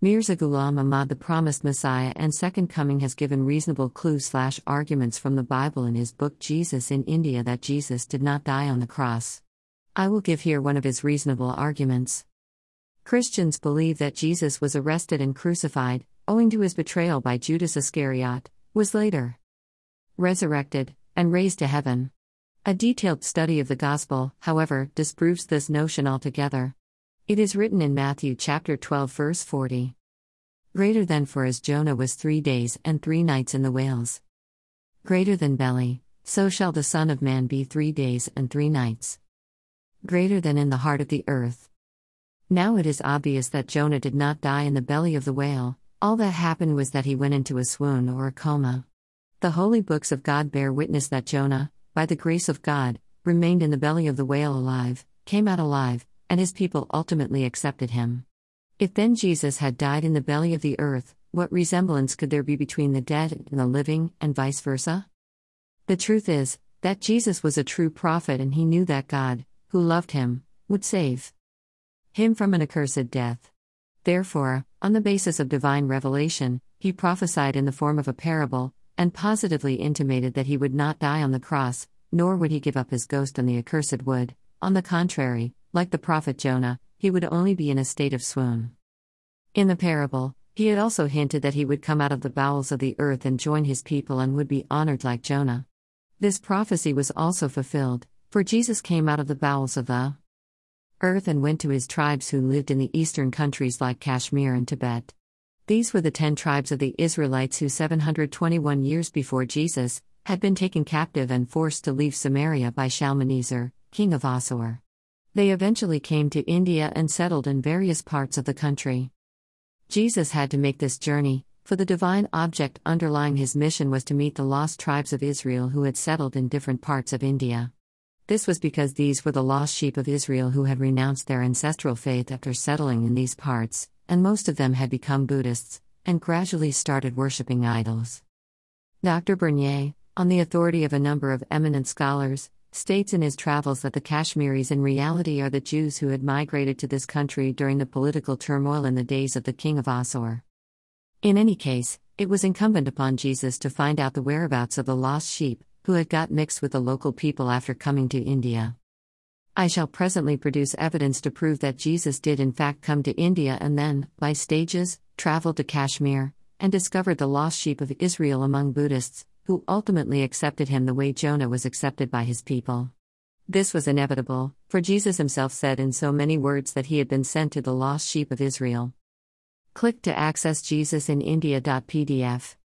Mirza Ghulam Ahmad, the promised Messiah and Second Coming, has given reasonable clues slash arguments from the Bible in his book Jesus in India that Jesus did not die on the cross. I will give here one of his reasonable arguments. Christians believe that Jesus was arrested and crucified, owing to his betrayal by Judas Iscariot, was later resurrected, and raised to heaven. A detailed study of the Gospel, however, disproves this notion altogether. It is written in Matthew chapter 12 verse 40. Greater than for as Jonah was 3 days and 3 nights in the whales. Greater than belly, so shall the son of man be 3 days and 3 nights. Greater than in the heart of the earth. Now it is obvious that Jonah did not die in the belly of the whale, all that happened was that he went into a swoon or a coma. The holy books of God bear witness that Jonah, by the grace of God, remained in the belly of the whale alive, came out alive, and his people ultimately accepted him. If then Jesus had died in the belly of the earth, what resemblance could there be between the dead and the living, and vice versa? The truth is, that Jesus was a true prophet and he knew that God, who loved him, would save him from an accursed death. Therefore, on the basis of divine revelation, he prophesied in the form of a parable, and positively intimated that he would not die on the cross, nor would he give up his ghost on the accursed wood, on the contrary, like the prophet Jonah, he would only be in a state of swoon. In the parable, he had also hinted that he would come out of the bowels of the earth and join his people and would be honored like Jonah. This prophecy was also fulfilled, for Jesus came out of the bowels of the earth and went to his tribes who lived in the eastern countries like Kashmir and Tibet. These were the ten tribes of the Israelites who 721 years before Jesus had been taken captive and forced to leave Samaria by Shalmaneser, king of Assur. They eventually came to India and settled in various parts of the country. Jesus had to make this journey, for the divine object underlying his mission was to meet the lost tribes of Israel who had settled in different parts of India. This was because these were the lost sheep of Israel who had renounced their ancestral faith after settling in these parts, and most of them had become Buddhists, and gradually started worshipping idols. Dr. Bernier, on the authority of a number of eminent scholars, states in his travels that the Kashmiris in reality are the Jews who had migrated to this country during the political turmoil in the days of the king of Assur. In any case, it was incumbent upon Jesus to find out the whereabouts of the lost sheep, who had got mixed with the local people after coming to India. I shall presently produce evidence to prove that Jesus did in fact come to India and then, by stages, traveled to Kashmir, and discovered the lost sheep of Israel among Buddhists, who ultimately accepted him the way Jonah was accepted by his people. This was inevitable, for Jesus himself said in so many words that he had been sent to the lost sheep of Israel. Click to access Jesus in India.pdf.